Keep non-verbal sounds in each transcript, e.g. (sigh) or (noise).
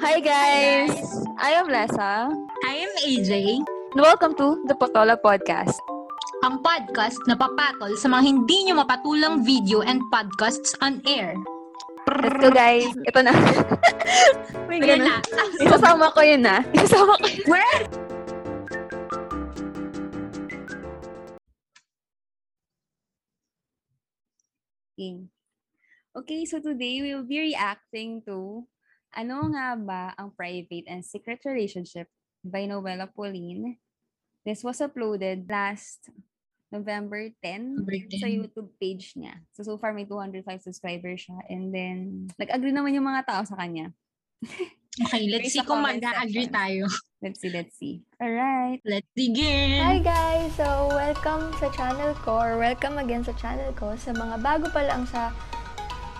Hi guys! I am Lessa. I am AJ, And welcome to the Potola Podcast. ang podcast na papatol sa mga hindi nyo mapatulang video and podcasts on air. Let's go guys! Ito na. (laughs) May ganun. na. (laughs) Isasama ko yun na. Isasama ko yun. Where? Okay, so today we will be reacting to Ano nga ba ang private and secret relationship by Noella Pauline. This was uploaded last November 10 November sa 10. YouTube page niya. So, so far may 205 subscribers siya. And then, nag-agree naman yung mga tao sa kanya. (laughs) Okay, let's Sa see kung mag-agree tayo. Let's see, let's see. Alright. Let's begin! Hi guys! So, welcome sa channel ko or welcome again sa channel ko. Sa mga bago pa lang sa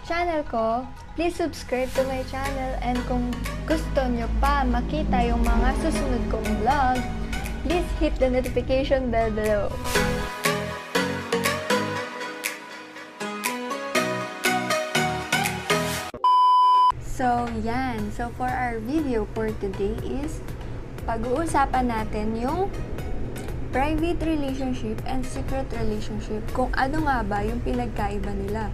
channel ko, please subscribe to my channel and kung gusto nyo pa makita yung mga susunod kong vlog, please hit the notification bell below. So, yan. So, for our video for today is pag-uusapan natin yung private relationship and secret relationship. Kung ano nga ba yung pinagkaiba nila.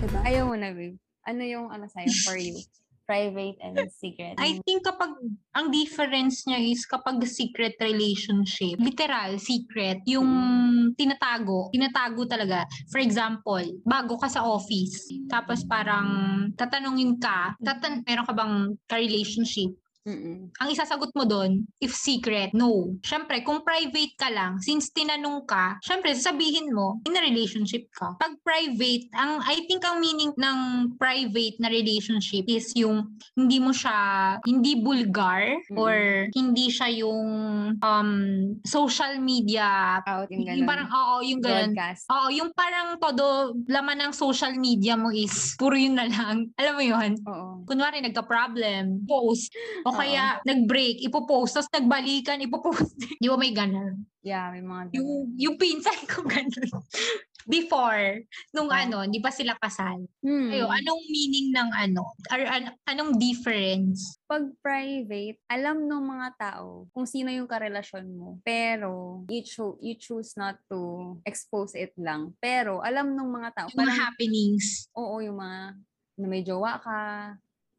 Diba? Ayaw mo na, babe. Ano yung ano sa'yo for you? (laughs) Private and secret. I think kapag ang difference niya is kapag secret relationship, literal, secret, yung tinatago, tinatago talaga. For example, bago ka sa office, tapos parang tatanungin ka, tatan meron ka bang ka-relationship? Mm-mm. ang isasagot mo doon, if secret, no. Siyempre, kung private ka lang, since tinanong ka, siyempre, sasabihin mo, in a relationship ka. Pag private, ang I think ang meaning ng private na relationship is yung hindi mo siya, hindi vulgar Mm-mm. or hindi siya yung um, social media, Out yung yung ganun. parang, oo, yung ganun. Broadcast. Oo, yung parang todo laman ng social media mo is puro yun na lang. (laughs) Alam mo yun? Oo. kunwari nagka-problem, post. O kaya nag-break, ipopost. Tapos nagbalikan, ipopost. (laughs) Di ba may ganun? Yeah, may mga ganun. Yung, yung pinsan ko (laughs) ganun. Before, nung Ah. ano, di pa sila kasal. Hmm. Ayo, anong meaning ng ano? Or, an- anong difference? Pag private, alam ng mga tao kung sino yung karelasyon mo. Pero, you, cho- you choose not to expose it lang. Pero, alam ng mga tao, Yung mga parang, happenings. oo, yung mga, na may jowa ka,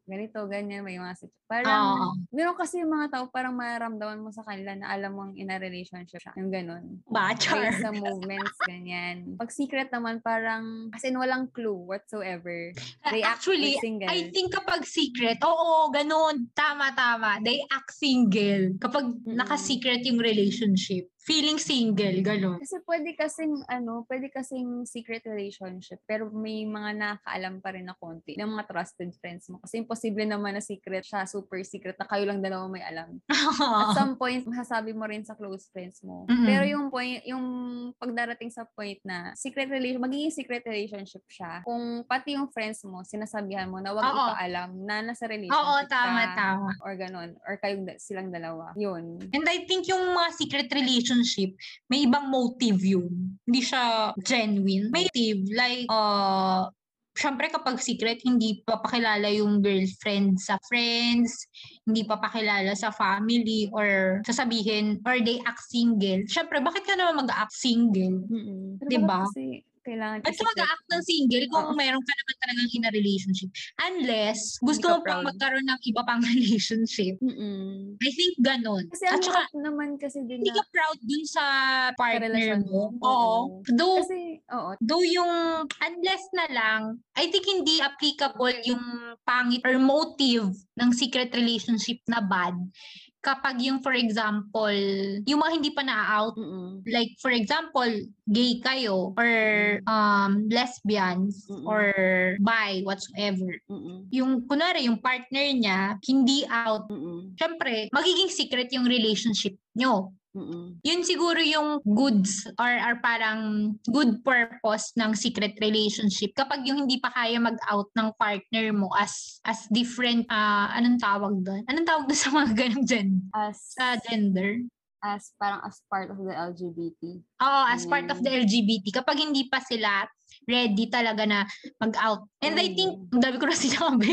ganito, ganyan, may mga, situ- parang, Oo. meron kasi yung mga tao, parang mararamdaman mo sa kanila na alam mong in a relationship siya. Yung ganun. Bachar. Sa movements, ganyan. Pag secret naman, parang, as in walang clue whatsoever. They act Actually, single. I think kapag secret, oo, ganun. Tama, tama. They act single. Kapag Mm-mm. naka-secret yung relationship. Feeling single, ganun. Kasi pwede kasing, ano, pwede kasing secret relationship, pero may mga nakakaalam pa rin na konti ng mga trusted friends mo. Kasi imposible naman na secret siya, super secret, na kayo lang dalawa may alam. At (laughs) some point, masasabi mo rin sa close friends mo. Mm-mm. Pero yung point, yung pagdarating sa point na secret relation, magiging secret relationship siya, kung pati yung friends mo, sinasabihan mo na wag Oo. ipaalam na nasa relationship Oo, tama, ka, tama. or ganun, or kayong silang dalawa. Yun. And I think yung mga secret relationship, may ibang motive yun. Hindi siya genuine. May motive, like, uh, Siyempre kapag secret, hindi papakilala yung girlfriend sa friends, hindi papakilala sa family, or sasabihin, or they act single. Siyempre, bakit ka naman mag-act single? Pero Diba? Kasi kailangan At ka i-secret mag-act ng single kung Oo. meron ka naman talagang in a relationship. Unless, gusto mo pang magkaroon ng iba pang (laughs) relationship. Mm-mm. I think ganon. Kasi At saka, naman kasi din hindi na ka proud dun sa partner mo. mo. Oo. Though, Kasi, oo. though yung unless na lang, I think hindi applicable yung pangit or motive ng secret relationship na bad kapag yung for example, yung mga hindi pa na-out Mm-mm. like for example, gay kayo or um lesbians Mm-mm. or bi whatsoever. Mm-mm. Yung kunwari yung partner niya hindi out, Mm-mm. syempre magiging secret yung relationship nyo. Mm-mm. Yun siguro yung goods or, or parang good purpose ng secret relationship kapag yung hindi pa kaya mag-out ng partner mo as as different ah anong tawag doon? Anong tawag doon sa mga (laughs) ganong gen As, sa gender? as, parang as part of the LGBT. Oo, as part of the LGBT kapag hindi pa sila ready talaga na mag-out. And I think, Mm. ang dami ko na (laughs) sinabi.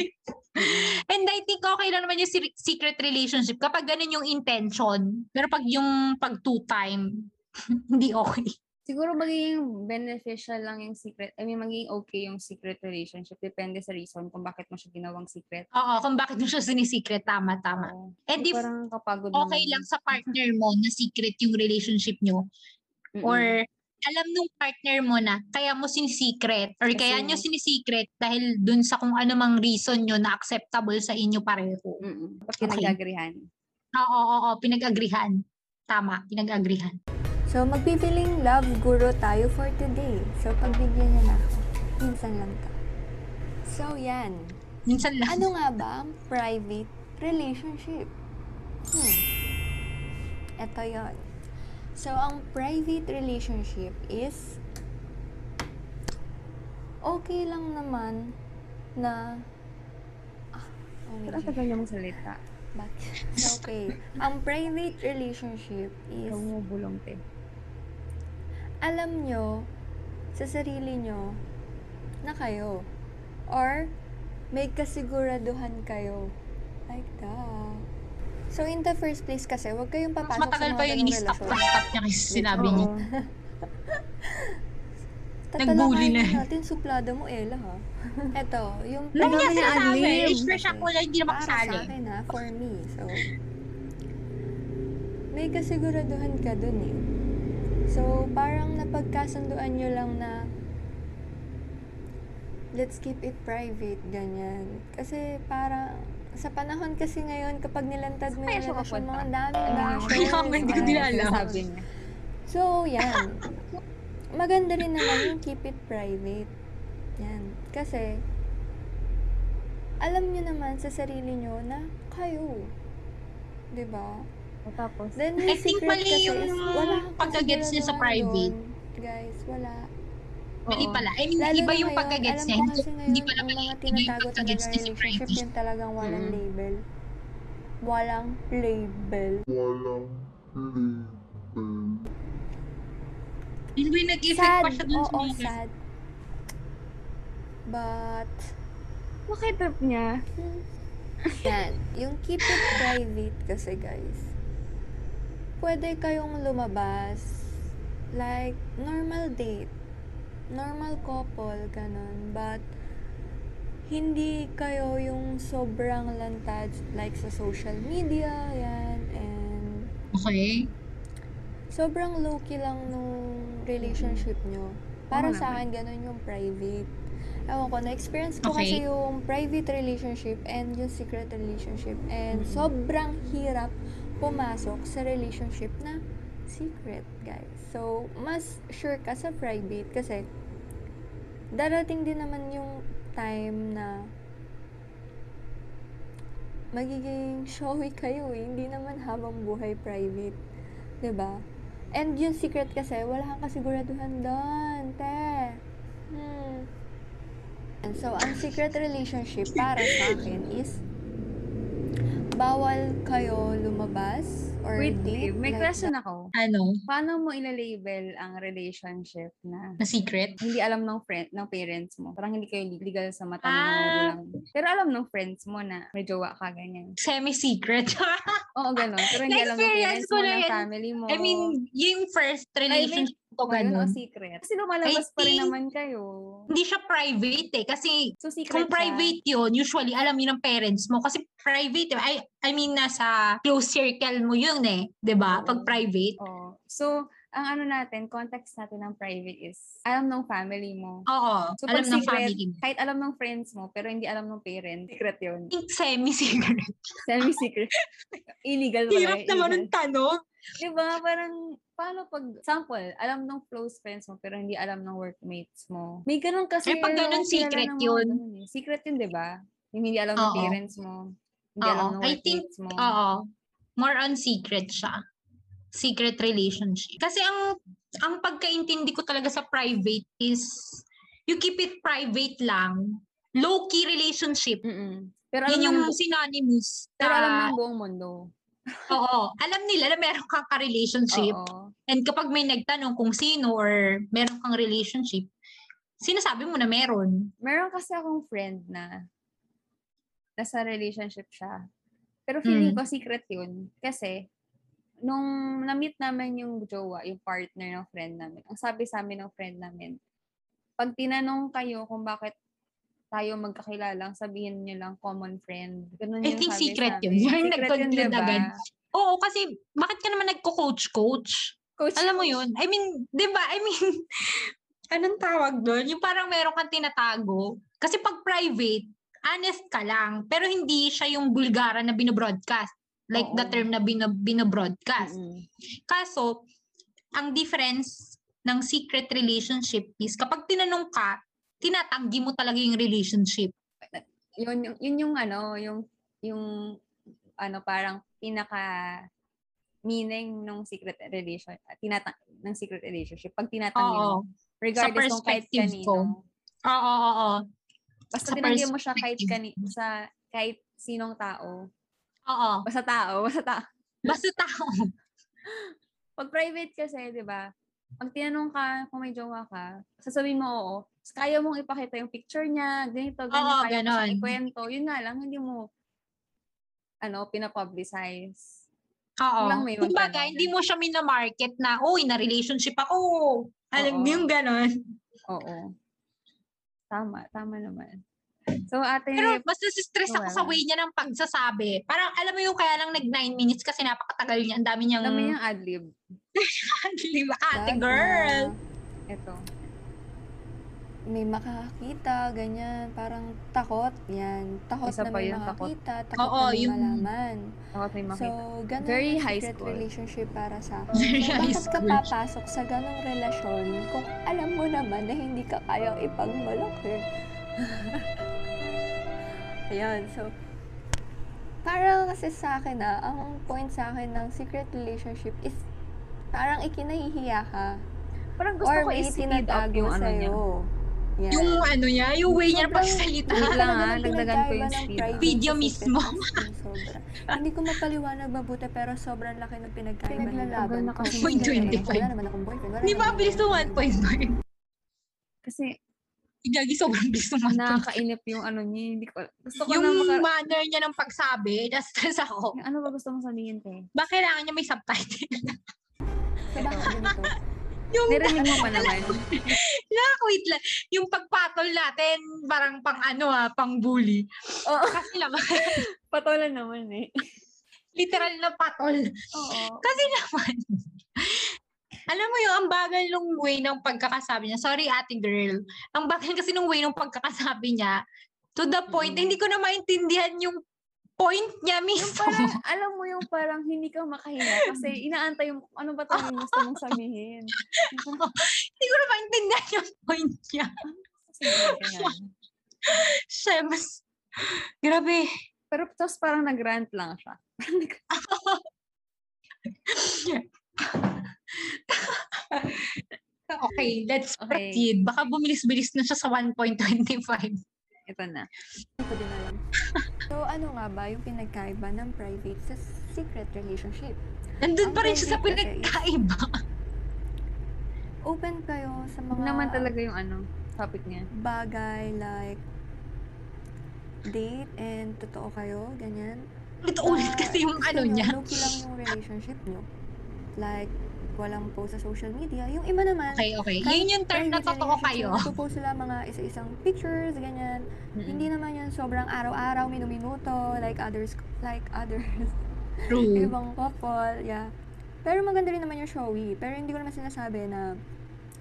Mm. And I think okay lang naman yung secret relationship kapag ganun yung intention. Pero pag yung pag two-time, (laughs) hindi okay. Siguro magiging beneficial lang yung secret. I mean, magiging okay yung secret relationship. Depende sa reason kung bakit mo siya ginawang secret. Oo, kung bakit mo siya sinisecret, tama, tama. Oo. And if parang kapagod okay lang sa partner mo na secret yung relationship nyo, Mm-mm. or alam nung partner mo na kaya mo sinisecret or kaya Kasi- nyo sinisecret dahil dun sa kung ano mang reason nyo na acceptable sa inyo pareho. Mm-mm. Okay. pinag-agrihan. Oo, oo, oo, pinag-agrihan. Tama, pinag-agrihan. So, magpipiling love guru tayo for today. So, pagbigyan niya na ako. Minsan lang to. So, yan. Minsan lang. Ano nga ba ang private relationship? Hmm. Ito yon. So, ang private relationship is okay lang naman na ah, Pero oh, ang tagal niya mong salita. Bakit? (laughs) Okay. Ang private relationship is Ikaw mo bulong, te. alam nyo sa sarili nyo na kayo. Or may kasiguraduhan kayo. Like that. So, in the first place kasi, huwag kayong Mas papasok matagal sa pa mga yung ganung in-stop, stop niya kasi sinabi niya. (laughs) Nagbully na. Tatalakayin natin suplada mo, Ella, ha? Eto, yung Ano niya sinasabi? Express ako lang, hindi na para makasali. sa akin, ha? For me. So, may kasiguraduhan ka dun, eh. So, parang napagkasunduan nyo lang na let's keep it private, ganyan. Kasi parang sa panahon kasi ngayon, kapag nilantad mo yung siya relasyon mo, ang dami na Kaya nga, hindi ko din alam. Sabi niya. So, yan. Maganda rin naman yung keep it private. Yan. Kasi, alam nyo naman sa sarili nyo na kayo. 'Di ba? O tapos, Then, I yung think secret mali kasi yung is, wala kang pagka-gets niya sa private. doon. Guys, wala. Mali pala. I mean, Lalo iba yung ngayon, pagka-gets niya. Hindi, pala mga Iba yung pagka-gets niya sa relationship, private. yun talagang walang Mm. label. Walang label. Walang label. Hindi yung nag-effect Sad. pa siya dun sa Oo, mga sad. But, bakit trip niya? Yan. Yung keep it private kasi guys. Pwede kayong lumabas. Like, normal date. Normal couple, ganun. But, hindi kayo yung sobrang lantad like sa social media, yan. And, Okay. sobrang low-key lang nung relationship nyo. Para Oo sa akin, ganun yung private. Ewan ko, na-experience ko Okay. kasi yung private relationship and yung secret relationship. And Mhm. sobrang hirap pumasok sa relationship na secret, guys. So, mas sure ka sa private kasi darating din naman yung time na magiging (laughs) showy kayo eh. Hindi naman habang buhay private. 'Di ba? And yung secret kasi, wala kang kasiguraduhan doon, te. Hmm. And so, ang secret relationship para sa akin is bawal kayo lumabas or Wait, date. may like question ako. Ano? Paano mo ilalabel ang relationship na Na secret? hindi alam ng friend ng parents mo? Parang hindi kayo legal sa mata ng Ah. Pero alam ng friends mo na may jowa ka, ganyan. Semi-secret. Oo, ganun. Pero hindi alam ng parents ko mo, ng family mo. I mean, yung first relationship ko ba yun o ganun. secret? Kasi lumalabas pa rin think- naman kayo. Hindi siya private eh. Kasi So, secret kung siya. private yun, usually alam yun ng parents mo. Kasi private, eh. I, I mean, nasa close circle mo yun eh. 'Di ba Oo. Pag private. Oo. So, ang ano natin, context natin ng private is, alam ng family mo. Oo. So, alam ng secret, family mo. kahit alam ng friends mo, pero hindi alam ng parents, secret yun. I semi-secret. Semi-secret. (laughs) Illegal pala. Hirap naman ng tanong. Diba? Parang, paano pag, example, alam ng close friends mo, pero hindi alam ng workmates mo. May ganun kasi. Eh, pag ganun, secret yun. ganun eh. Secret yun, di ba? Yung hindi alam ng parents mo. Hindi alam Oo. ng I think, mo. Oo. More on secret siya. Secret relationship. Kasi ang ang pagkaintindi ko talaga sa private is you keep it private lang. Low-key relationship. Mm-mm. Pero alam, Yun yung ng, synonymous. pero alam sa- ng buong mundo. Oo. Alam nila na meron kang ka-relationship. Oo. And kapag may nagtanong kung sino or meron kang relationship, sinasabi mo na meron. Meron kasi akong friend na nasa relationship siya. Pero feeling Mm. ko secret yun. Kasi, nung na-meet namin yung jowa, yung partner ng friend namin, ang sabi sa amin ng friend namin, pag tinanong kayo kung bakit tayo magkakilala, sabihin niyo lang common friend. Ganun I think sabi secret yun. (laughs) Yung Secret yun, nag-conclude diba? agad. Oo, kasi bakit ka naman nagko-coach-coach? Coach, Alam mo yun? I mean, di ba? I mean, (laughs) anong tawag doon? Yung parang meron kang tinatago. Kasi pag private, honest ka lang. Pero hindi siya yung bulgara na binobroadcast. Like the Oo. term na bino- binobroadcast. Mm-mm. Kaso, ang difference ng secret relationship is kapag tinanong ka, tinatanggi mo talaga yung relationship. yun, yun yung ano, yung, yung, ano, parang pinaka meaning ng secret relation, tinatang, ng secret relationship. Pag tinatanggi Oo. mo, regardless kung kahit kanino. Oo, oo, oo. Basta Sa tinanggi mo siya kahit kani, sa kahit sinong tao. Oo. Basta tao, (laughs) basta tao. Basta tao. (laughs) Pag private kasi, di ba, pag tinanong ka kung may jowa ka, sasabihin mo oo, Tapos kaya mong ipakita yung picture niya, ganito, ganito, Oo, kaya mo siyang ganon. ikwento. Yun nga lang, hindi mo, ano, pinapublicize. Oo. Lang may Kumbaga, hindi mo siya minamarket na, uy, na-relationship ako. Alam mo yung ganon. Oo. Tama, tama naman. So, ate, Pero mas nasistress ako sa way niya ng pagsasabi. Parang, alam mo yung kaya lang nag 9 minutes kasi napakatagal niya. Ang dami niyang... dami niyang adlib. (laughs) Ba, ate Gag girl? Ito. May makakakita, ganyan. Parang takot. Yan. Takot Isa na may yun, takot. makakita. Takot Oo, na may yung- malaman. Takot may So, makita. ganun Very high secret school. relationship para sa akin. Very So, high bakit ka papasok sa ganong relasyon kung alam mo naman na hindi ka kayang ipagmalaki? (laughs) Ayan, so, parang kasi sa akin na, ang point sa akin ng secret relationship is parang ikinahihiya ka. Parang gusto or ko i-speed up yung ano niya. Yan. Yung ano niya, yung way niya Sobrang- pagsalita. Wait lang, ah, dagdagan ko yung pinagkaiba ng speed. private Video mismo. (laughs) sobra. Hindi ko mapaliwanag mabuti pero sobrang laki ng pinagkaiba. Pinaglalaban nila. ko. Kasi Point wala 25. naman akong boyfriend. Wala Di ba, bilis ng 1.5? Kasi, Gagi, sobrang bilis ng 1.5. nakakainip yung ano niya. Hindi ko, gusto ko Yung na maka... manner niya ng pagsabi, na-stress ako. Yung ano ba gusto mong sabihin, te? Ba kailangan niya may subtitle? So, bakit ganito? Yung Narinig mo (laughs) pa naman. Nak, wait lang. Yung pagpatol natin, parang pang ano ah, pang bully. Oo. Kasi naman, (laughs) Patolan naman eh. literal na patol. Oo. Kasi naman, alam mo yung ang bagal nung way ng pagkakasabi niya. Sorry, ate girl. Ang bagal kasi nung way ng pagkakasabi niya. To the point, Mm. hindi ko na maintindihan yung point niya Yung mismo. parang, (laughs) alam mo yung parang hindi ka makahinga kasi inaantay yung ano ba yung gusto mong sabihin. hindi ko na maintindihan yung point niya. Siya, mas... Grabe. Pero tapos parang nag-rant lang siya. (laughs) Okay, let's Okay. proceed. Baka bumilis-bilis na siya sa 1.25. Ito na. Ko din alam. So, ano nga ba yung pinagkaiba ng private sa secret relationship? Nandun Ang pa rin siya sa pinagkaiba. Open kayo sa mga naman talaga yung ano, topic niya. bagay like date and totoo kayo, ganyan. Ulit-ulit Ah, kasi yung gusto ano niya. low-key lang yung relationship nyo. Like, walang post sa social media. Yung iba naman, Okay, okay. kahit Yun yung term na totoo kayo. Nagpo-post sila mga isa-isang pictures, ganyan. Hindi naman yan sobrang araw-araw, minuminuto, like others, like others, True. (laughs) ibang couple, yeah. Pero maganda rin naman yung showy. Pero hindi ko naman sinasabi na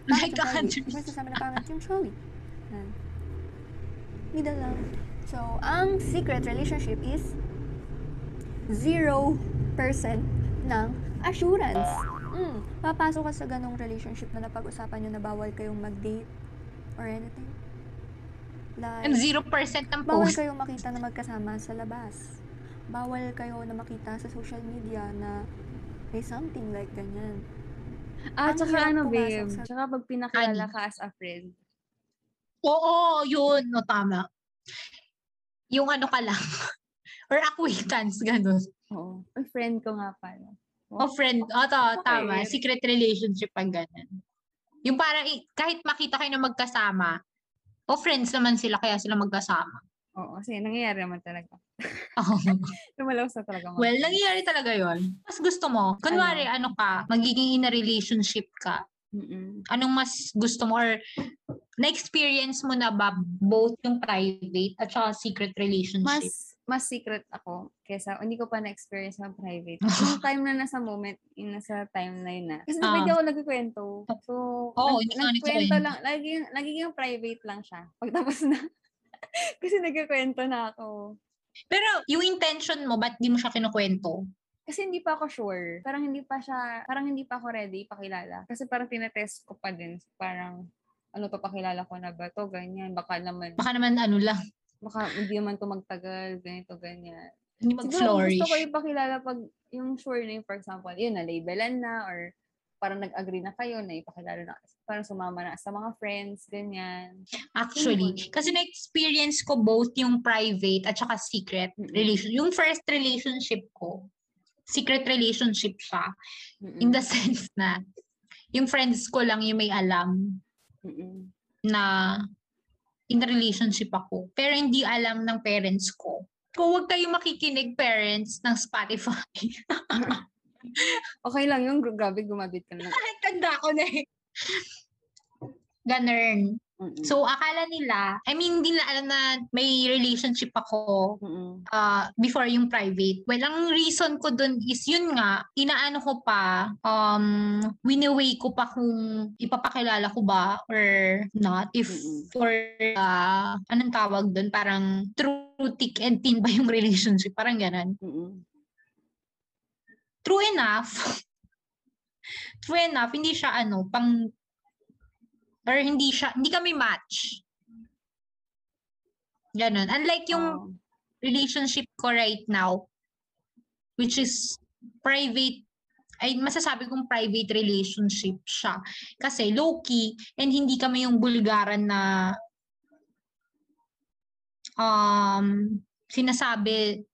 Like others. Hindi ko sinasabi na pangit yung showy. Yan. Middle lang. So, ang secret relationship is 0% ng assurance. Mm, papasok ka sa ganong relationship na napag-usapan nyo na bawal kayong mag-date or anything. Like, And 0% ng bawal post. kayong makita na magkasama sa labas. Bawal kayo na makita sa social media na may something like ganyan. Ah, Ang tsaka ano, babe. sa- Tsaka pag pinakilala ka as a friend. Oo, yun. No, tama. Yung ano ka lang. (laughs) Or acquaintance, ganun. Oo. Ay, friend ko nga pala. O friend. O, to, tama. Okay. Secret relationship pag ganun. Yung parang, kahit makita kayo na magkasama, O friends naman sila kaya sila magkasama. Oo, kasi nangyayari naman talaga. (laughs) Oh. Lumalawas na talaga. well, nangyayari talaga yon. Mas gusto mo, kunwari ano ka, magiging in a relationship ka, Mm-mm. anong mas gusto mo or na-experience mo na ba both yung private at saka secret relationship? Mas mas secret ako kesa hindi ko pa na-experience ng private. (laughs) Yung time na nasa moment, yung nasa time na yun na. Kasi Ah. hindi ako nagkikwento. So, Oo, nag- nagkwento nagkikwento. lang. Laging, nagiging private lang siya. Pagtapos na. (laughs) Kasi nagkikwento na ako. Pero yung intention mo, ba't di mo siya kinukwento? Kasi hindi pa ako sure. Parang hindi pa siya, parang hindi pa ako ready pakilala. Kasi parang tinetest ko pa din. Parang, ano to, pakilala ko na ba to, ganyan. Baka naman, Baka naman ano lang, baka hindi naman to magtagal, ganito, ganyan. hindi Siguro mag-flourish. gusto ko ipakilala pag yung sure na yung, for example, yun, na-labelan na or parang nag-agree na kayo na ipakilala na, parang sumama na sa mga friends, ganyan. Actually, kasi na-experience ko both yung private at saka secret Mm-mm. relation. Yung first relationship ko, secret relationship siya. Mm-mm. In the (laughs) sense na, yung friends ko lang yung may alam Mm-mm. na in relationship ako. Pero hindi alam ng parents ko. Kung huwag kayong makikinig parents ng Spotify. (laughs) Okay lang yung grabe, gumabit ka na. (laughs) Tanda ko na eh. Ganun. Mm-mm. So, akala nila, I mean, hindi nila alam na may relationship ako Mm-mm. uh, before yung private. Well, ang reason ko dun is yun nga, inaano ko pa, um, winaway ko pa kung ipapakilala ko ba or not. If Mm-mm. for, uh, anong tawag dun? Parang true thick and thin ba yung (laughs) relationship? Parang ganun. Mm-mm. True enough, (laughs) true enough, hindi siya ano, pang, or hindi siya, hindi kami match. Ganun. Unlike yung Oo. relationship ko right now, which is private, ay masasabi kong private relationship siya. Kasi low-key, and hindi kami yung bulgaran na um, sinasabi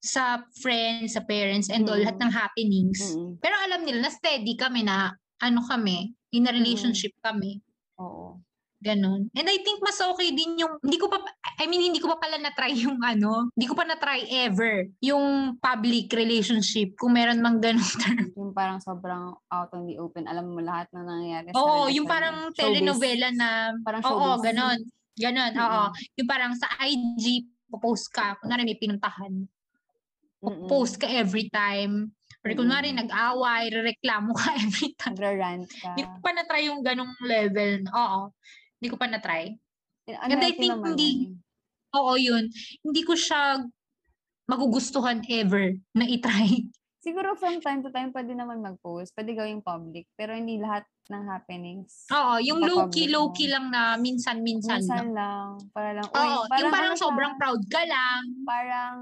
sa friends, sa parents, and all, Mm. lahat ng happenings. Mm-mm. Pero alam nila na steady kami na ano kami, in a relationship kami. Oo. Ganon. And I think mas okay din yung, hindi ko pa, I mean, hindi ko pa pala na-try yung ano, hindi ko pa na-try ever yung public relationship, kung meron mang ganong (laughs) term. Yung parang sobrang out on the open. Alam mo lahat na nangyayari Oo, yung parang Showbiz. telenovela na, Parang oo, showbiz. ganon. Ganon, Mm-mm. oo. Yung parang sa IG, post ka, kunwari may pinuntahan, post ka every time, or kunwari Mm. nag-away, reklamo ka (laughs) every time. Nagra-rant ka. Hindi ko pa na-try yung ganong level. Oo. Hindi ko pa na-try. Ano, And I think naman hindi-. Oo, yun. Hindi ko siya magugustuhan ever na itry. (laughs) Siguro from time to time pwede naman mag-post. Pwede gawing public. Pero hindi lahat ng happenings. Oo, yung low-key, low-key lang na minsan-minsan Minsan lang. lang. Para lang, uy, Oo, yung parang ano sobrang proud ka lang. Parang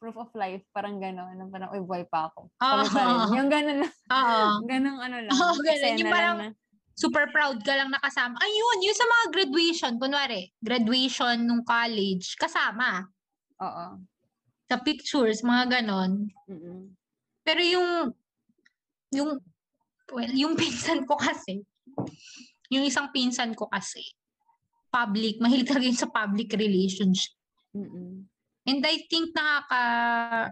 proof of life. Parang gano'n. Ano, parang, uy, buhay pa ako. Kami pa rin. Yung gano'n lang. (laughs) Oo. Ganong ano lang. (laughs) Oo, eksena Yung parang na- super proud ka lang nakasama. Ayun, yung sa mga graduation, kunwari, graduation nung college, kasama. Oo. Sa pictures, mga ganon. Mm-mm. Pero yung, yung, well, yung pinsan ko kasi, yung isang pinsan ko kasi, public, mahilig talaga yun sa public relationship. Mm-mm. And I think nakaka,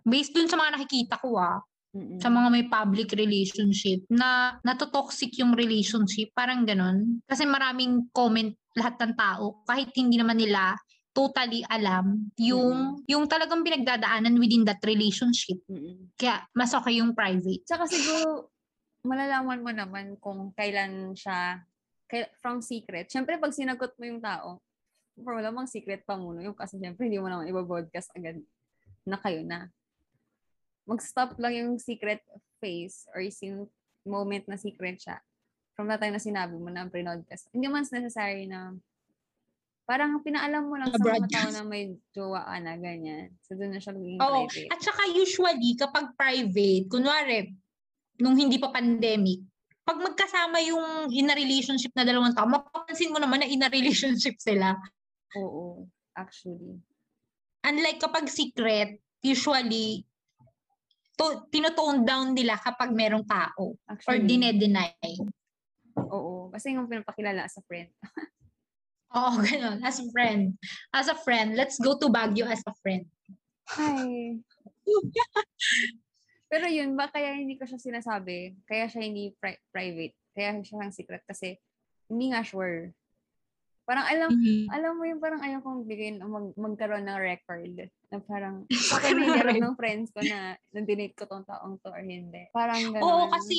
based dun sa mga nakikita ko ah, Mm-mm. sa mga may public relationship, na natotoxic yung relationship, parang ganun. Kasi maraming comment lahat ng tao, kahit hindi naman nila totally alam yung yung talagang pinagdadaanan within that relationship. Mm-mm. Kaya mas okay yung private. Tsaka siguro, malalaman mo naman kung kailan siya, from secret. Siyempre, pag sinagot mo yung tao, for wala mang secret pa muna yung kasi siyempre hindi mo naman ibabroadcast agad na kayo na. Mag-stop lang yung secret phase or yung moment na secret siya from the time na sinabi mo na pre-broadcast. Hindi man necessary na parang pinaalam mo lang sa mga tao na may jowa ka na, ganyan. So, doon na siya magiging private. At saka usually, kapag private, kunwari, nung hindi pa pandemic, pag magkasama yung in a relationship na dalawang tao, mapapansin mo naman na in a relationship sila. Oo, actually. Unlike kapag secret, usually, to, tinotone down nila kapag merong tao or Actually. dinedeny. Oo. Kasi yung pinapakilala sa friend. (laughs) Oo, ganun. As a friend. As a friend, let's go to Baguio as a friend. Ay. (laughs) Pero yun, ba kaya hindi ko siya sinasabi? Kaya siya hindi pri- private. Kaya siya ang secret kasi hindi nga sure. Parang alam, Mhm. alam mo yung parang ayaw kong bigyan mag, magkaroon ng record na parang (laughs) okay ng friends ko na nandinate ko tong taong to or hindi. Parang gano'n. Oo, kasi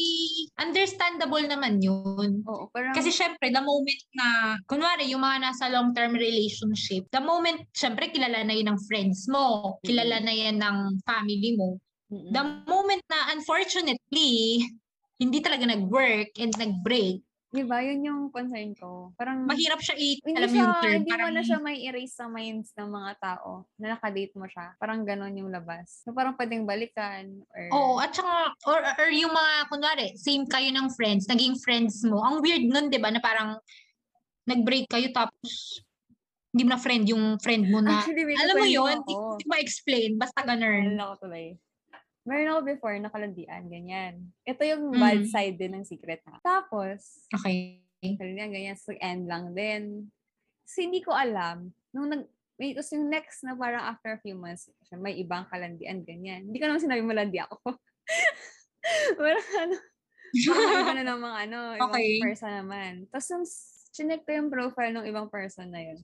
understandable naman yun. Oo, parang, Kasi syempre, the moment na, kunwari, yung mga nasa long-term relationship, the moment, syempre, kilala na yun ng friends mo, kilala na yan ng family mo, Mm-mm. the moment na, unfortunately, hindi talaga nag-work and nag-break, Di ba? Yun yung concern ko. Parang, mahirap siya i- hindi, alam mo siya, yung term, hindi mo parang, na siya may erase sa minds ng mga tao na nakadate mo siya. Parang ganon yung labas. So, parang pwedeng balikan or... Oo, at saka, or, or yung mga, kunwari, same kayo ng friends, naging friends mo. Ang weird nun, di ba, na parang, nag-break kayo tapos, hindi mo na friend yung friend mo na, Actually, alam mo yun, hindi ko ma-explain, basta ganun. Meron ako tuloy. Meron ako before, nakalandian, ganyan. Ito yung Mm. bad side din ng secret ha. Tapos, Okay. ganyan, ganyan, so end lang din. Kasi hindi ko alam, nung nag, may, tapos yung next na parang after a few months, may ibang kalandian, ganyan. Hindi ko naman sinabi malandi ako. parang ano, parang iba na ng mga ano, ibang Okay. person naman. Tapos nung chinek ko yung profile ng ibang person na yun,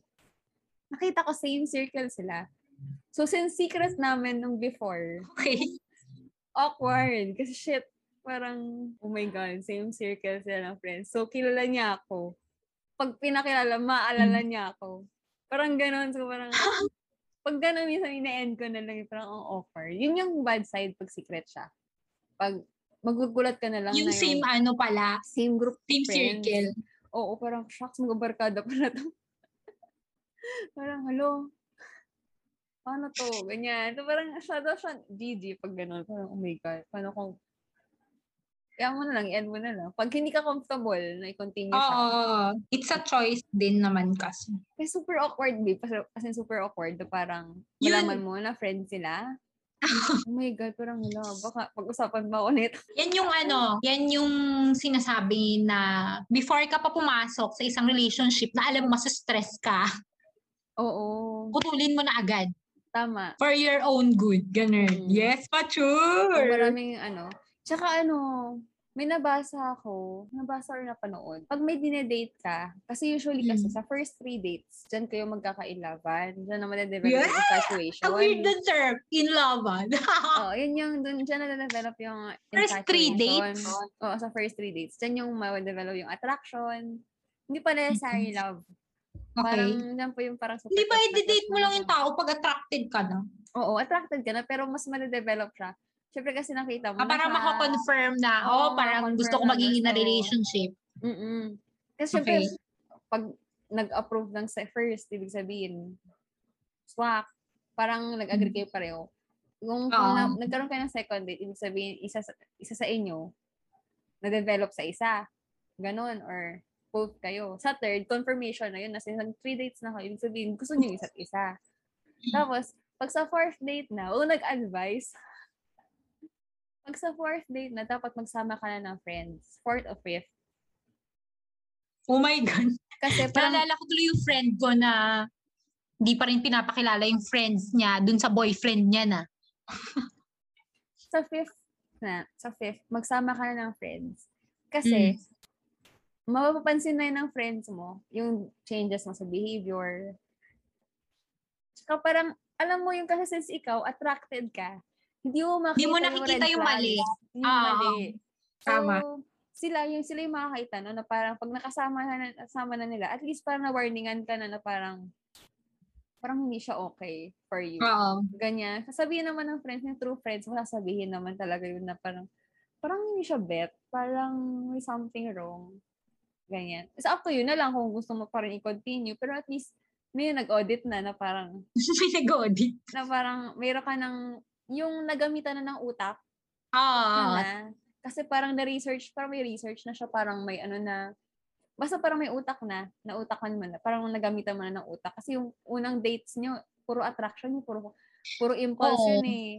nakita ko same circle sila. So, since secret namin nung before, Okay. Awkward. Kasi shit, parang, oh my God, same circle sila ng friends. So, kilala niya ako. Pag pinakilala, maalala niya ako. Parang ganon. So, parang, (laughs) pag ganon, minsan ina-end ko na lang, parang ang awkward. Yun yung bad side pag secret siya. Pag magugulat ka na lang Yung na same ano pala, same group same friends. circle. Oo, parang, shucks, magabarkada pala to. (laughs) parang, halo, paano to? Ganyan. So, parang, siya daw siya, GG, pag gano'n. Parang, oh my God, paano kung, kaya mo na lang, i-end mo na lang. Pag hindi ka comfortable na i-continue siya. Oo. It's a choice din naman kasi. Kasi super awkward, babe. Kasi, kasi super awkward na parang, Yun. malaman mo na friend sila. (laughs) oh my God, parang, hala, baka pag-usapan ba nito? (laughs) Yan yung ano, yan yung sinasabi na before ka pa pumasok sa isang relationship na alam mo masustress ka, Oo, putulin mo na agad. Tama. For your own good. Ganun. Mm. Yes, So, mature. maraming ano. Tsaka ano, may nabasa ako, nabasa or napanood. Pag may dinedate ka, kasi usually kasi Mm. sa first three dates, dyan kayo magkakailaban. Dyan na madadevelop Yeah! yung infatuation. Ang weird na term. In laban. (laughs) Oo, yun yung, dun, dyan na develop yung First three dates? Oo, sa first three dates. Dyan yung ma-develop yung attraction. Hindi pa necessary love. Parang, okay. dyan po yung parang super Hindi ba i-date mo lang yung tao pag attracted ka na? Oo, attracted ka na, pero mas ma-develop siya. Siyempre kasi nakita mo Ah, na para makakonfirm na, Oo, oh, parang gusto ko maging in a relationship. Mm-mm. Kasi syempre, Okay. pag nag-approve ng sa first, ibig sabihin, swak, parang nag-agree kayo pareho. Kung, kung Oo. na- nagkaroon kayo ng second date, ibig sabihin, isa, sa- isa sa inyo, na-develop sa isa. Ganon, or both kayo. Sa third, confirmation na yun, nasa isang three dates na kayo, ibig sabihin, gusto niyo isa't isa. Tapos, pag sa fourth date na, o nag-advise, pag sa fourth date na, dapat magsama ka na ng friends. Fourth or fifth. Oh my God. Kasi (laughs) parang, Naalala ko tuloy yung friend ko na hindi pa rin pinapakilala yung friends niya dun sa boyfriend niya na. (laughs) sa fifth na, sa fifth, magsama ka na ng friends. Kasi, mapapansin na yun ng friends mo, yung changes mo sa behavior. Tsaka parang, alam mo yung kasi since ikaw, attracted ka, hindi mo makita Hindi mo nakikita red yung mali. Yung Ah, mali. So, Tama. sila, yung sila yung makakita, no, na parang pag nakasama na, nasama na nila, at least parang na-warningan ka na na parang, parang hindi siya okay for you Oo. ganyan. Sasabihin naman ng friends, yung true friends, masasabihin naman talaga yun na parang, parang hindi siya bet. Parang may something wrong. Ganyan. It's up to you na lang kung gusto mo pa rin i-continue. Pero at least, may nag-audit na na parang, (laughs) May nag-audit. na parang, mayroon ka ng, yung nagamitan na ng utak, Ah. na, kasi parang na-research, parang may research na siya, parang may ano na, basta parang may utak na, na utakan mo na, parang nagamitan mo na ng utak. Kasi yung unang dates nyo, puro attraction, yung puro, puro impulse Oo. yun eh.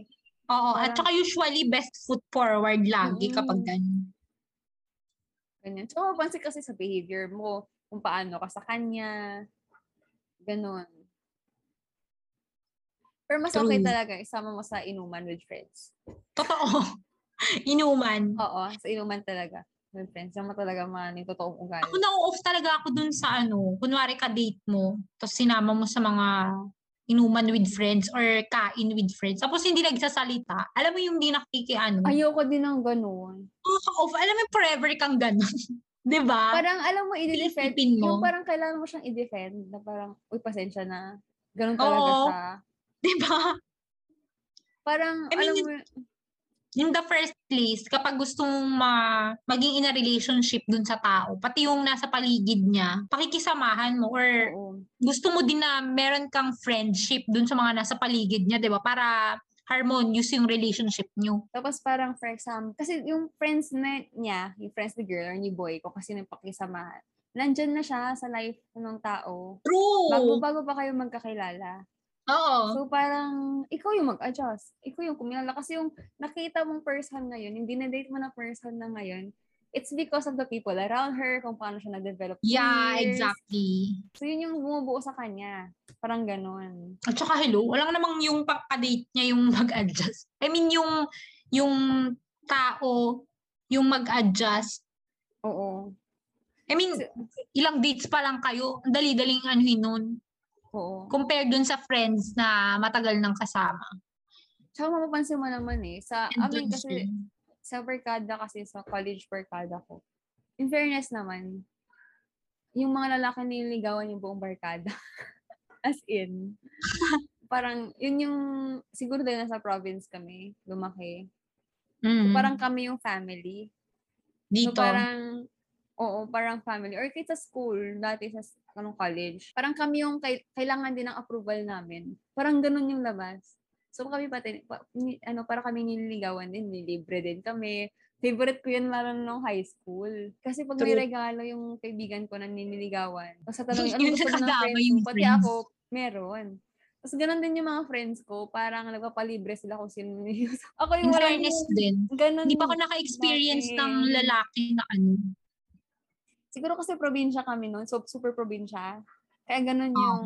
Oo. At Parang- saka usually best foot forward lagi Mm-mm. kapag ganun. Ganyan. So, mapansin kasi sa behavior mo, kung paano ka sa kanya, Ganon. Pero mas okay talaga isama mo sa inuman with friends. Totoo. Inuman. Oo, sa inuman talaga. With friends. Yung mo talaga man yung totoong ugali. Ako na-off talaga ako dun sa ano, kunwari ka-date mo, tapos sinama mo sa mga inuman with friends or kain with friends. Tapos hindi nagsasalita. Alam mo yung hindi nakikiano. Ayoko din ng ganun. off. Alam mo forever kang ganun. (laughs) 'Di ba? Parang alam mo, i-defend. Mo. Yung parang kailangan mo siyang i-defend. Na parang, uy, pasensya na. Ganun talaga Oo. siya. 'Di ba? Parang, I mean, alam mo, In the first place, kapag gusto mong ma- maging in a relationship dun sa tao, pati yung nasa paligid niya, pakikisamahan mo or oo. gusto mo din na meron kang friendship dun sa mga nasa paligid niya, 'di ba? Para harmonious yung relationship niyo. Tapos parang, for example, kasi yung friends na niya, yung friends ni girl or ni boy, kung kasi nang pakisamahan, nandyan na siya sa life ng tao. True. Bago-bago pa kayo magkakilala. Oo. So parang, ikaw yung mag-adjust. Ikaw yung kumilala. Kasi yung nakita mong person ngayon, yung dinedate mo na person na ngayon, it's because of the people around her, kung paano siya na-develop. through yeah, years. exactly. So yun yung bumubuo sa kanya. Parang ganun. At saka hello, walang namang yung pagka-date niya yung (laughs) mag-adjust. I mean, yung yung tao yung mag-adjust. Oo. I mean, ilang dates pa lang kayo. Ang dali-daling anuhin nun. Oo. Compared dun sa friends na matagal nang kasama. Tsaka mapapansin mo naman eh, sa And amin dun kasi, sa barkada kasi, sa college barkada ko, in fairness naman, yung mga lalaki nililigawan yung buong barkada. (laughs) As in, (laughs) parang, yun yung, siguro dahil nasa province kami, lumaki. So, Mm. parang kami yung family. So, dito. parang, oo, parang family. Or kahit sa school, dati sa anong college, parang kami yung kay- kailangan din ng approval namin. Parang ganun yung labas. So kami pati, pa, ni- ano, para kami nililigawan din, nilibre din kami. Favorite ko yun lalo nung high school. Kasi pag may True. regalo yung kaibigan ko na niniligawan, tapos sa (laughs) tanong, ano gusto mo ng friends yung mo? Pati ako, meron. Tapos ganun din yung mga friends ko, parang nagpapalibre sila kung sino niligawan. (laughs) Ako yung In fairness din. ganun. Hindi pa ako naka-experience ng lalaki na ano. Siguro kasi probinsya kami noon, so super probinsya. Kaya ganun yung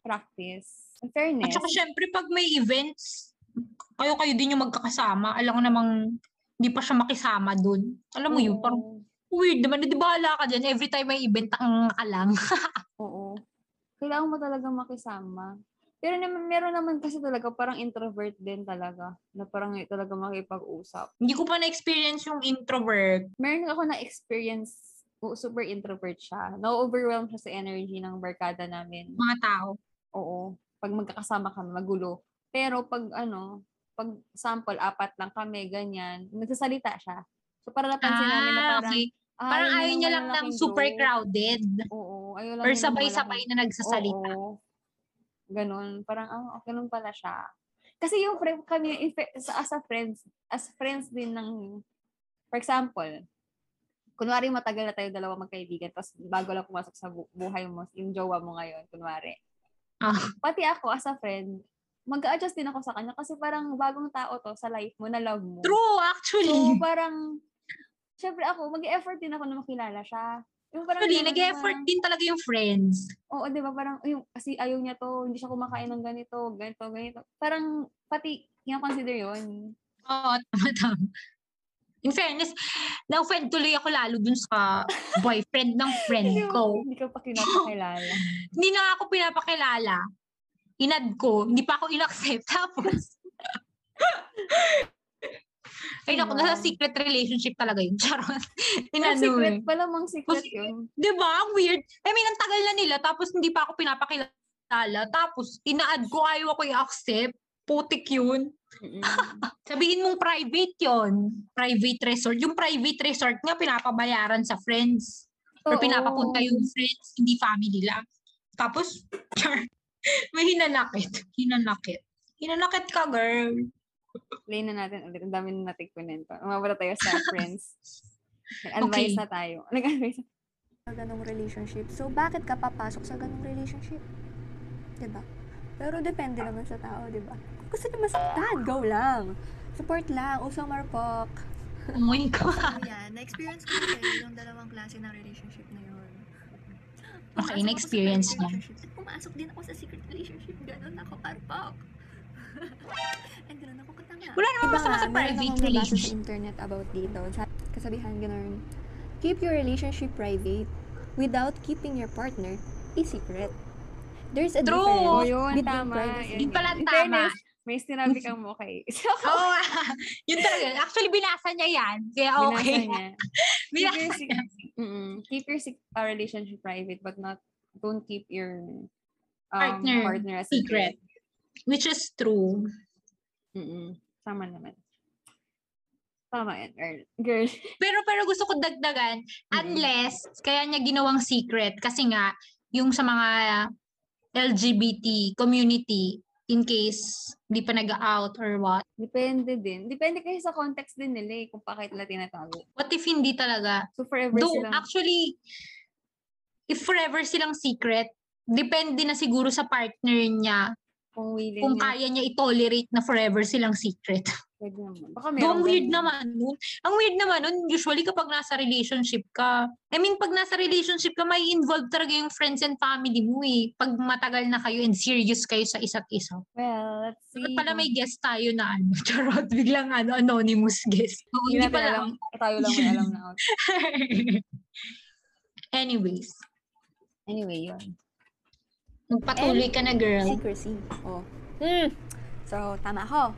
practice. In At fairness. saka syempre pag may events, kayo-kayo din yung magkakasama. Alam ko namang hindi pa siya makisama dun. Alam mo yun, oo, parang weird naman. Di bahala ka dyan. Every time may event, ang ka lang. (laughs) Oo. Kailangan mo talaga makisama. Pero naman, meron naman kasi talaga parang introvert din talaga. Na parang talaga makipag-usap. hindi ko pa na-experience yung introvert. Meron ako na-experience, super introvert siya. Na-overwhelm siya sa energy ng barkada namin. Mga tao. Oo. Pag magkakasama kami, magulo. Pero pag ano, pag sample, apat lang kami, ganyan, nagsasalita siya. So, para napansin namin na Ah, parang, okay. Parang ayaw niya lang ng super group. crowded. Oo, ayaw lang Or sabay-sabay na nagsasalita. Oo. Ganon. Parang, ah, ganun pala siya. Kasi yung friend kami, as a friends, as friends din ng, for example, kunwari matagal na tayo dalawa magkaibigan, tapos bago lang pumasok sa bu- buhay mo, yung jowa mo ngayon, kunwari. Ah. Pati ako, as a friend, mag-adjust din ako sa kanya kasi parang bagong tao to sa life mo, na love mo. True, actually. So, parang, syempre ako, mag-effort din ako na makilala siya. Yung parang Actually, nag-effort na- din talaga yung friends. Oo, di ba? Parang, yung, kasi ayaw niya to, hindi siya kumakain ng ganito, ganito, ganito. Parang, pati, kinakonsider yun. Oo, tama, tama. In fairness, na-offend tuloy ako lalo dun sa boyfriend ng friend ko. Hindi ka pa kinapakilala. (laughs) Hindi na ako pinapakilala. Inad ko, hindi pa ako in-accept. (laughs) Tapos, (laughs) ay naku, nasa secret relationship talaga yun. Charot. Inano secret eh. pala mang secret Kasi- yun. Di ba? Ang weird. I mean, ang tagal na nila, tapos hindi pa ako pinapakilala. Tapos, inaad ko, ayaw ako i-accept. Putik yun. (laughs) Sabihin mong private yon Private resort. Yung private resort nga, pinapabayaran sa friends. Or Oo. pinapapunta yung friends, hindi family lang. Tapos, (laughs) char, may hinanakit. Hinanakit. Hinanakit ka, girl. Play na natin ulit. Ang dami na nating kunento. Umabala tayo sa (laughs) friends. Nag-advise Okay. na tayo. Nag-advise sa ganong relationship. So, bakit ka papasok sa ganong relationship? 'Di ba? Pero depende naman sa tao, 'di ba? Gusto niyo masaktan, go lang. Support lang, usang marpok. Oh my (laughs) God. So, yan. Na-experience ko kasi yung dalawang klase ng relationship na yun. Okay, pumasok sa na-experience niya. pumasok din ako sa secret relationship. Ganon ako karpak. (laughs) And ganon ako katanga. Wala namang Diba masama sa private relationship. sa internet about dito. Sa kasabihan ganun, keep your relationship private without keeping your partner a secret. There's a True. difference Oh, yun, between tama. Yun, Yun pala tama. fairness, may sinabi kang okay. (laughs) So, (laughs) Oo, yun talaga. Actually, binasa niya yan. Kaya binasa okay. niya. (laughs) Keep Binasa your, niya. mm-mm. keep your uh, relationship private, but not, don't keep your um, Partner partner a secret. Which is true. Mm-mm. Tama naman. Tama yan, girl. Girl. Pero pero gusto ko dagdagan unless kaya niya ginawang secret kasi nga yung sa mga LGBT community in case di pa nag-out or what. Depende din. Depende kasi sa context din nila eh, kung bakit nila tinatago. What if hindi talaga? So, forever Though silang... actually if forever silang secret, depende na siguro sa partner niya kung willing kung niya, kaya niya i-tolerate na forever silang secret. (laughs) pwede naman. Baka Though meron ang weird naman nun. Ang weird naman nun, usually kapag nasa relationship ka, I mean, pag nasa relationship ka, may involve talaga yung friends and family mo eh. Pag matagal na kayo and serious kayo sa isa't isa. Well, let's see. Dapat pala may guest tayo na ano, (laughs) charot, biglang ano, anonymous guest. Oo, Hindi pala. alam. Tayo lang may alam na. (laughs) Anyways, Anyway, yun. magpatuloy ka na girl. Secrecy. Oh. Hmm. So, tama ako.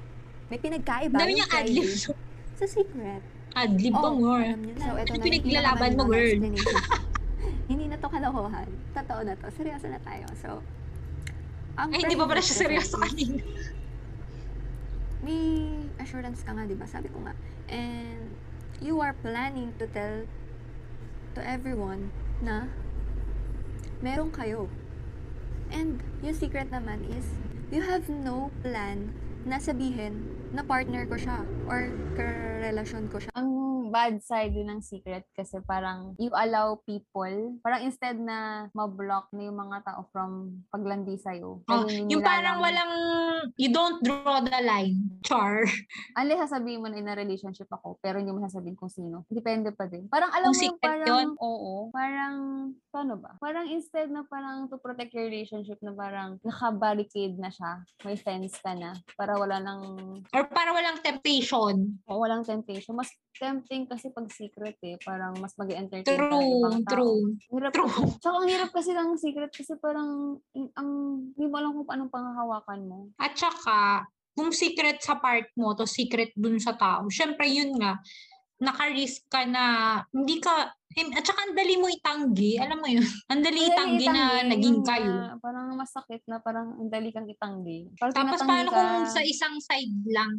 May pinagkaiba. Dami yung niyang adlib. (laughs) Sa secret. Adlib Oh, niyo na. So, ito na pinaglalaban mo, explanation. (laughs) Hindi na to kalokohan. Totoo na to. Seryoso na tayo. So, ang Ay, hindi ba pala siya seryoso kanina? May assurance ka nga, di ba? Sabi ko nga. And you are planning to tell to everyone na meron kayo. And yung secret naman is, you have no plan na sabihin na partner ko siya or karelasyon ko siya. Ang bad side din ng secret kasi parang you allow people, parang instead na ma-block na yung mga tao from paglandi sa'yo. Oh, yung parang lang- walang, you don't draw the line. Char. (laughs) Ali, sasabihin mo na in a relationship ako, pero hindi mo sasabihin kung sino. Depende pa din. Parang alam Kung mo yung parang, yun? oo, parang, paano ba? Parang instead na parang to protect your relationship na parang naka-barricade na siya, may fence ka na, para wala nang, Or para walang temptation. o walang temptation. Mas tempting kasi pag secret eh, parang mas mag entertain ka True, tao. true. Hirap True. (laughs) Tsaka ang hirap kasi ng secret kasi parang, ang, hindi mo alam kung paano panghahawakan mo. At saka, kung secret sa part mo, to secret dun sa tao, syempre yun nga, naka-risk ka na, hindi ka, em- at saka ang dali mo itanggi, alam mo yun, (laughs) ang dali Ang dali itanggi na itanggi, naging kayo. nga, parang masakit na parang ang dali kang itanggi. Parang Tapos paano ka, kung sa isang side lang,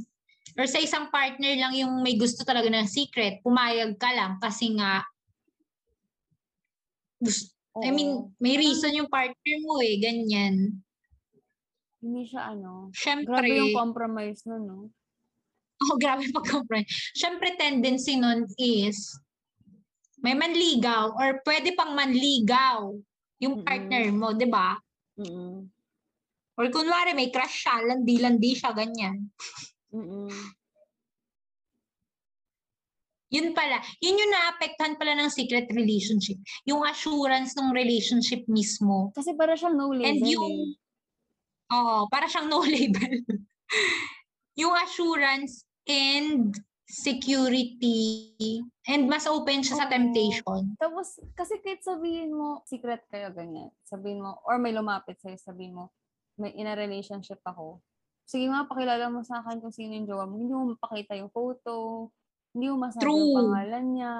or sa isang partner lang yung may gusto talaga ng secret, pumayag ka lang kasi nga, gusto, I mean, may reason yung partner mo eh, ganyan. Hindi siya ano. Syempre, Grabe yung compromise nun, no? Oh, grabe pag-compromise. Siyempre, tendency nun is may manligaw or pwede pang manligaw yung partner mo, di ba? Mm-mm. Or kunwari, may crush siya, landi-landi siya, ganyan. Mm-mm. Yun pala. Yun yung naapektuhan pala ng secret relationship. Yung assurance ng relationship mismo. Kasi para siyang no label And eh. Oo, para siyang no label. (laughs) yung assurance and security and mas open siya sa Oo. temptation. Tapos, kasi kahit sabihin mo, secret kayo, ganyan. Sabihin mo, or may lumapit sa'yo, sabihin mo, may in a relationship ako. Sige nga, pakilala mo sa akin kung sino yung jowa mo. Hindi mo mapakita yung photo. Hindi mo masabi True. yung pangalan niya.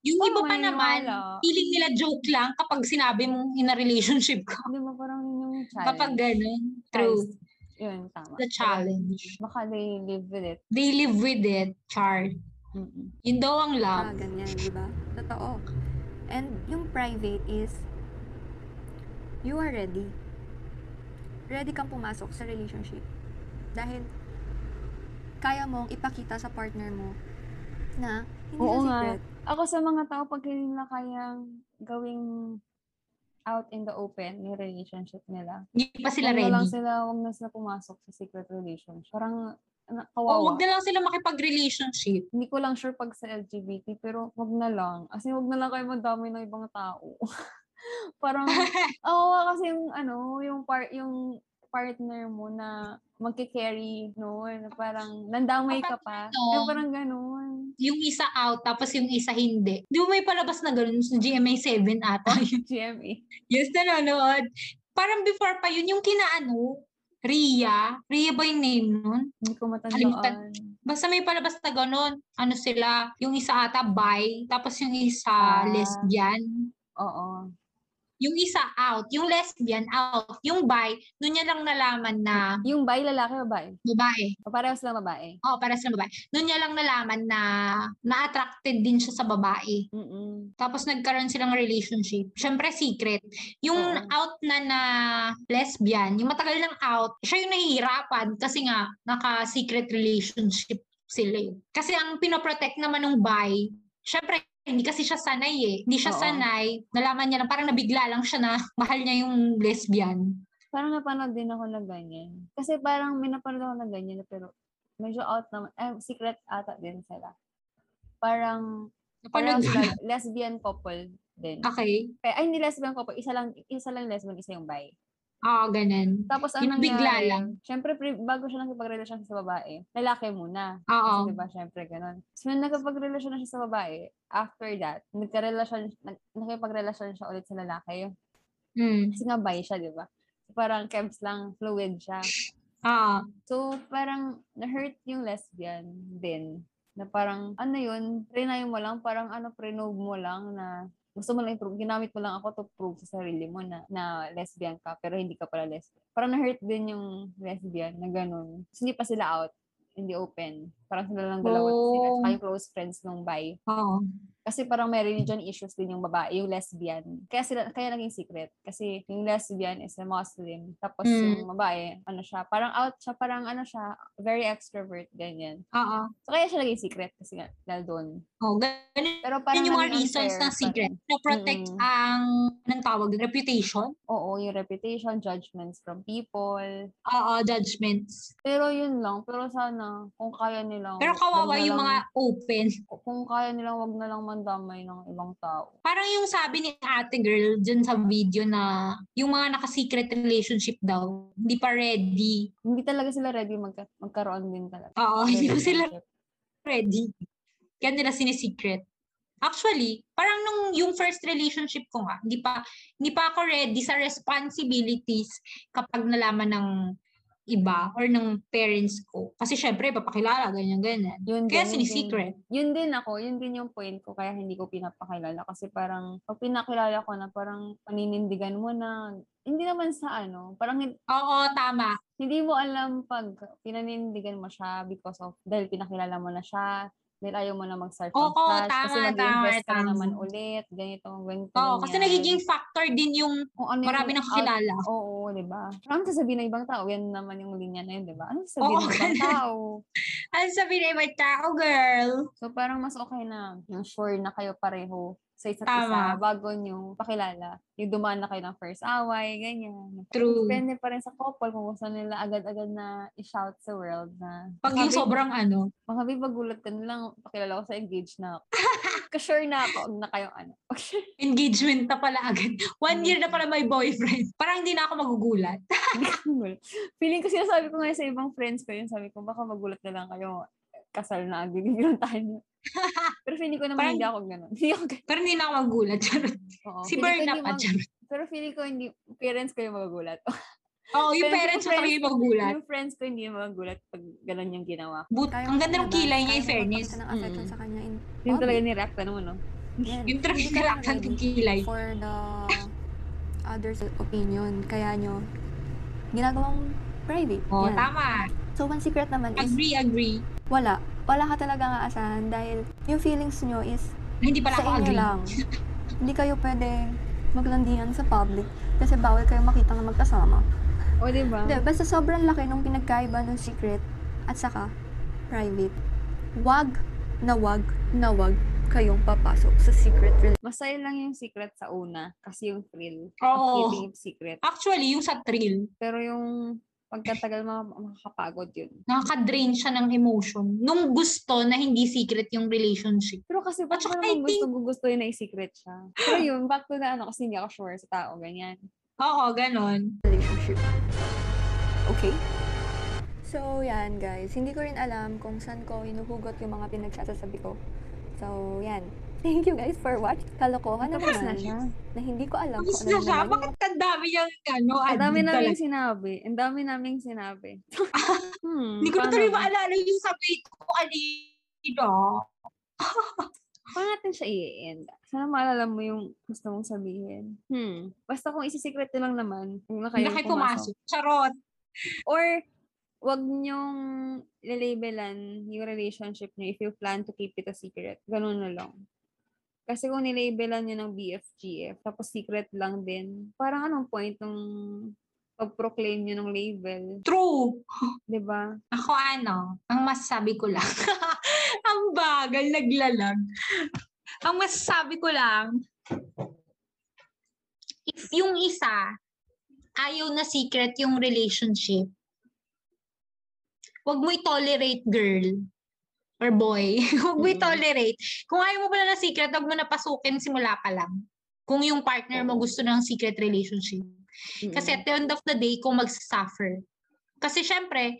Yung Paano iba pa naman, feeling nila joke lang kapag sinabi mong in a relationship ka. Hindi mo parang yun yung challenge. Kapag ganun. True. Yun, tama. The challenge. Baka they live with it. They live with it, Char. Mm-mm. Yun daw ang Ah, love. ganyan, di ba? Totoo. And yung private is, you are ready. Ready kang pumasok sa relationship. Dahil, kaya mong ipakita sa partner mo na hindi Oo siya nga. Ako sa mga tao, pag hindi nila kayang gawing out in the open yung relationship nila. Hindi pa sila na lang ready. sila, huwag na sila pumasok sa secret relationship. Parang na- kawawa. wag na lang sila makipag-relationship. Hindi ko lang sure pag sa LGBT, pero wag na lang. As in, wag na lang kayo madami ng ibang tao. (laughs) Parang, (laughs) oo kasi yung ano, yung part, yung partner mo na magke-carry, no? Na parang nandamay ka pa. ano, Yung parang ganun. Yung isa out, tapos yung isa hindi. Di ba may palabas na ganun sa GMA 7 ata? (laughs) GMA. yes, nanonood. Parang before pa yun, yung kina ano, Ria. Ria ba yung name nun? Hindi ko matandaan. Basta may palabas na ganun. Ano sila, yung isa ata bi, tapos yung isa Ah. lesbian. Oo. Yung isa out, yung lesbian out, yung bi, doon niya lang nalaman na Yung bay, lalaki o babae? babae. O pareho silang babae? Oo, para sa babae. Doon niya lang nalaman na na-attracted din siya sa babae. Mm-mm. Tapos nagkaroon silang relationship. Siyempre, secret. Yung Oo. out na na lesbian, yung matagal ng out, siya yung nahihirapan kasi nga, naka-secret relationship sila eh. Kasi ang pinoprotect naman ng bi, syempre, hindi kasi siya sanay eh. Hindi siya Oo. sanay. Nalaman niya lang, parang nabigla lang siya na (laughs) mahal niya yung lesbian. Parang napanood din ako na ganyan. Kasi parang may napanood ako na ganyan, pero medyo out naman. Eh, secret ata din sila. Parang, parang (laughs) Napanood sila, lesbian couple din. Okay. Eh, ay, hindi lesbian couple. Isa lang, isa lang lesbian, isa yung bi. Oo, ganun. Tapos ang Yung bigla nangyari, lang. syempre pre- bago siya nakipagrelasyon sa babae, lalaki muna. Oo. Kasi diba, syempre ganun. So, nung nakipagrelasyon na siya sa babae, after that, nagkarelasyon, nag- nakipagrelasyon siya ulit sa lalaki. Mm. Kasi nga bi siya, di ba? So, parang kebs lang, fluid siya. Ah, So, parang na-hurt yung lesbian din. Na parang, ano yun, trinay mo lang, parang ano, prenob mo lang na gusto mo lang i-prove, ginamit mo lang ako to prove sa sarili mo na, na lesbian ka, pero hindi ka pala lesbian. Parang na-hurt din yung lesbian na ganun. So, hindi pa sila out, hindi open. Parang sila lang dalawa sila, Oh. tsaka yung close friends nung bi. oo. Kasi parang may religion issues din yung babae, yung lesbian. Kaya sila kaya naging secret kasi yung lesbian is a Muslim. Tapos Mm. yung babae, ano siya, parang out siya, parang ano siya, very extrovert ganyan. Oo. So kaya siya naging secret kasi nga dahil doon. Oh, ganun Pero parang yun yung mga reasons pa secret. To protect Mm-mm. ang, anong tawag, reputation. Oo, yung reputation, judgments from people. Oo, judgments. Pero yun lang, pero sana kung kaya nilang Pero kawawa na yung lang- mga open. kung kaya nilang wag na lang mandamay ng ibang tao. Parang yung sabi ni ate girl dyan sa video na yung mga naka-secret relationship daw, hindi pa ready. Hindi talaga sila ready magka- magkaroon din talaga. Oo, hindi pa sila ready. Kaya nila sinisecret. Actually, parang nung yung first relationship ko nga, hindi pa hindi pa ako ready sa responsibilities kapag nalaman ng iba or ng parents ko. Kasi syempre, papakilala, ganyan, ganyan. Yun Kaya din, sinisecret. din. Yun din ako, yun din yung point ko, kaya hindi ko pinapakilala. Kasi parang, pag pinakilala ko na, parang paninindigan mo na, hindi naman sa ano, parang Oo, tama. hindi mo alam pag pinanindigan mo siya because of, dahil pinakilala mo na siya, dahil ayaw mo na mag-start from Oo, scratch, kasi tama, mag-invest tama, ka tama. naman ulit, ganito, ganito. Oo, kasi ganyan. nagiging factor din yung Kung ano marami nang kakilala. Oo, di ba? Parang sasabihin ng ibang tao, yan naman yung linya na yun, di ba? Ano sasabihin Oo, ng (laughs) ibang tao? Ano sabi na ibang tao, girl? So parang mas okay na yung sure na kayo pareho sa isa't Tama. isa bago nyo pakilala. Yung dumaan na kayo ng first away, ganyan. True. Depende pa rin sa couple kung gusto nila agad-agad na i-shout sa world na Pag yung "Mga babe, sobrang ano, Mga babe, magulat ka na lang, pakilala ko sa engage na ako. (laughs) Ka-sure na ako, na kayong ano. (laughs) engagement na pala agad. One year na pala may boyfriend. Parang hindi na ako magugulat. (laughs) Feeling ko sinasabi ko nga sa ibang friends ko yun, sabi ko, baka magulat na lang kayo kasal na agad yung tayo. (laughs) Pero feeling ko naman Parang- hindi ako ganun. (laughs) Hindi ako ganun. Pero hindi na ako magulat. Charot. Oo. si Berna pa, mag- charot. Pero feeling ko hindi, parents ko yung magugulat. (laughs) Oo, yung Pero parents ko talaga yung magulat. yung friends ko hindi yung magugulat pag ganun yung ginawa. But, Kaya ang mo ganda ng kilay niya, kaya in mo fairness. magpakita ng affection Mm. sa kanya in Yung talaga ni-reacta naman, no? Yan. Yung talaga Hindi ka kalaksan ready ng kilay. For the others' opinion. Kaya nyo, ginagawang private. Oo, Yan. tama. So, one secret naman is, Agree, agree. Wala. Wala ka talaga aasahan dahil yung feelings nyo is Hindi pala sa ako inyo agree. lang. (laughs) Hindi kayo pwede maglandian sa public kasi bawal kayo makita na magkasama. O, di ba? Hindi, basta sobrang laki nung pinagkaiba ng secret at saka private. Wag na wag na wag kayong papasok sa secret relationship. Masaya lang yung secret sa una kasi yung thrill Oo. of keeping it secret. Actually, yung sa thrill. Pero yung Pagkatagal ma- makakapagod yun. Nakaka-drain siya ng emotion. Nung gusto na hindi secret yung relationship. Pero kasi At ba't mo naman gusto gusto yun na i-secret siya? Pero yun, back to na ano, kasi hindi ako sure sa tao, ganyan. Oo, ganon. relationship. Okay? So, yan guys. Hindi ko rin alam kung saan ko hinuhugot yung mga pinagsasasabi ko. So, yan. Thank you guys for watch. Kalokohan naman. na siya. Na hindi ko alam Tapos na siya. naman Bakit ang dami niyang ano? Ang dami naming sinabi. Ang dami naming sinabi. (laughs) hmm, Hindi ko tuloy maalala yung sabi ko kanina. (laughs) Paano natin siya i-end? Sana maalala mo yung gusto mong sabihin. Hmm. Basta kung isi-secret nyo lang naman, huwag na kayo pumasok. pumasok. Charot. Or, wag nyong lalabelan yung relationship nyo if you plan to keep it a secret. Ganun na lang. Kasi kung nilabelan nyo ng BFGF, tapos secret lang din, parang anong point nung pag-proclaim nyo ng label? True. ba? Ako ano, ang masasabi ko lang. (laughs) ang bagal, naglalag. Ang masasabi ko lang, if yung isa, ayaw na secret yung relationship, wag mo i-tolerate girl or boy. (laughs) wag mo i-tolerate. Kung ayaw mo pala na secret, wag mo na pasukin simula pa lang. Kung yung partner mo gusto ng secret relationship. Kasi at the end of the day, kung magsasuffer. Kasi syempre,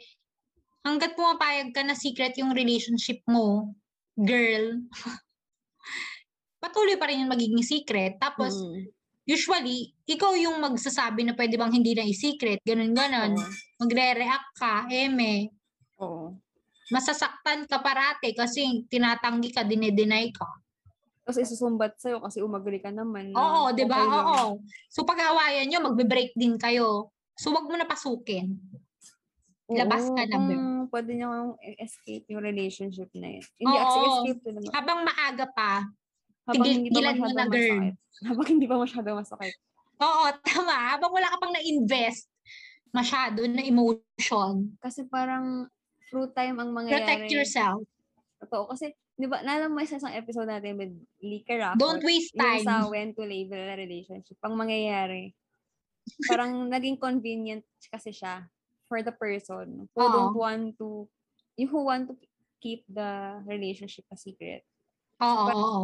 hanggat pumapayag ka na secret yung relationship mo, girl, (laughs) patuloy pa rin yung magiging secret. Tapos, Mm. usually, ikaw yung magsasabi na pwede bang hindi na i-secret, ganun-ganon. Oo. Magre-react ka, eme, Oo. Masasaktan ka parate kasi tinatanggi ka, dinedeny ka. Tapos isusumbat sa'yo kasi umagri ka naman. na Oo, di ba? okay lang. Oo. So, pag-awayan nyo, magbe-break din kayo. So, wag mo na pasukin. Labas ka na, Bel. pwede niya kung escape yung relationship na yun. Hindi, Oo. actually, escape to naman. Habang maaga pa, Habang tigil- hindi pa tigilan mo na, girl. masakit. (laughs) Habang hindi pa masyado masakit. Oo, tama. Habang wala ka pang na-invest masyado na emotion, Kasi parang fruit time ang mangyayari. protect yourself. Totoo. Kasi, di ba, mo isa isang episode natin with Lika Rafford. Don't waste Yung time. sa when to label a relationship. Pang mangyayari. Parang (laughs) naging convenient kasi siya for the person who Oo. don't want to, who want to keep the relationship a secret. Oo, oo.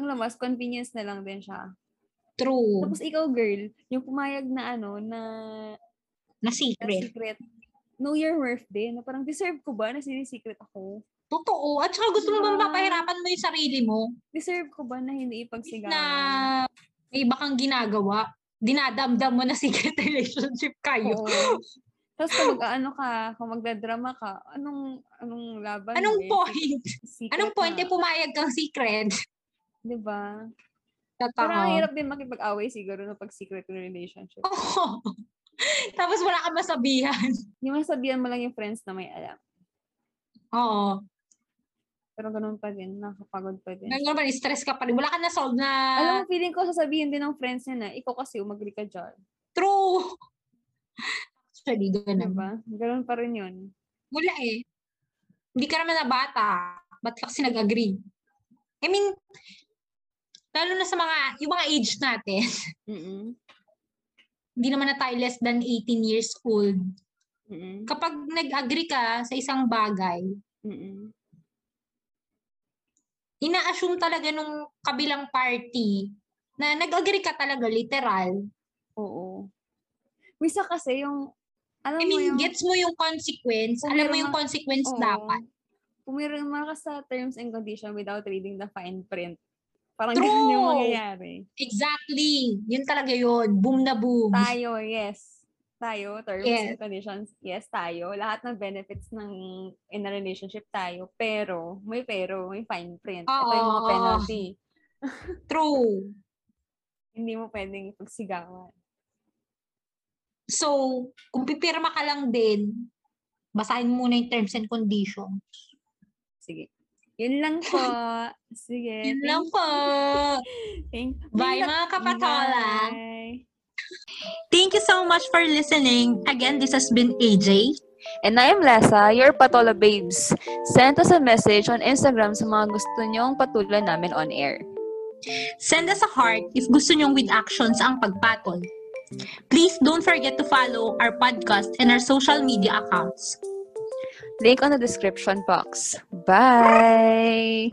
Ang lamas, convenience na lang din siya. True. Tapos ikaw, girl, yung pumayag na ano, na, Na na secret. Know your worth din. Na parang, deserve ko ba na sinisecret ako? Totoo. At saka gusto mo ba Diba? mapahirapan mo yung sarili mo Deserve ko ba na hindi ipagsigawan? na may iba kang ginagawa? Dinadamdam mo na secret (laughs) relationship kayo. Oo. Tapos kung mag-ano ka, kung magdadrama ka, anong anong laban? Anong eh? point? Secret Anong point na, eh pumayag kang secret? Di ba? Totoo. Parang ang hirap din makipag-away siguro no pag secret relationship. Oo. (laughs) Tapos wala kang masabihan. (laughs) Hindi masabihan mo lang yung friends na may alam. Oo. Pero ganun pa din, nakakapagod pa din. Ngayon naman, stress ka pa rin. Wala ka na solve na Alam mo, feeling ko sasabihin din ng friends niya na, ikaw kasi umagri ka dyan. true. (laughs) Actually, ganun. ba? Ganun pa rin yun. Wala eh. Hindi ka naman na bata. Ba't ka kasi nag-agree? I mean, lalo na sa mga, yung mga age natin, Mm-mm. Hindi naman na tayo less than 18 years old. Mm-mm. Kapag nag-agree ka sa isang bagay, Mm-mm. ina-assume talaga nung kabilang party na nag-agree ka talaga, literal. Oo. Misa kasi yung, alam I mo mean, yung, gets mo yung consequence. Alam mo yung consequence Oo. dapat. Pumirma ka sa terms and condition without reading the fine print. Parang True! ganun yung mangyayari. Exactly. Yun talaga yun. Boom na boom. Tayo, yes. Tayo, terms Yes. and conditions, yes, tayo. Lahat ng benefits ng in a relationship tayo. Pero, may pero, may fine print. Ito yung mga Oo. penalty. (laughs) True. Hindi mo pwedeng pagsigawan. So, kung pipirma ka lang din, basahin mo muna yung terms and conditions. Sige. Yun lang po. (laughs) Sige. Yun thank lang po. Thank Bye mga kapatola. Bye. Thank you so much for listening. Again, this has been AJ. And I am Lessa, your Patola Babes. Send us a message on Instagram sa mga gusto nyong patulan namin on air. Send us a heart if gusto nyong with actions ang pagpatol. Please don't forget to follow our podcast and our social media accounts. Link on the description box. Bye!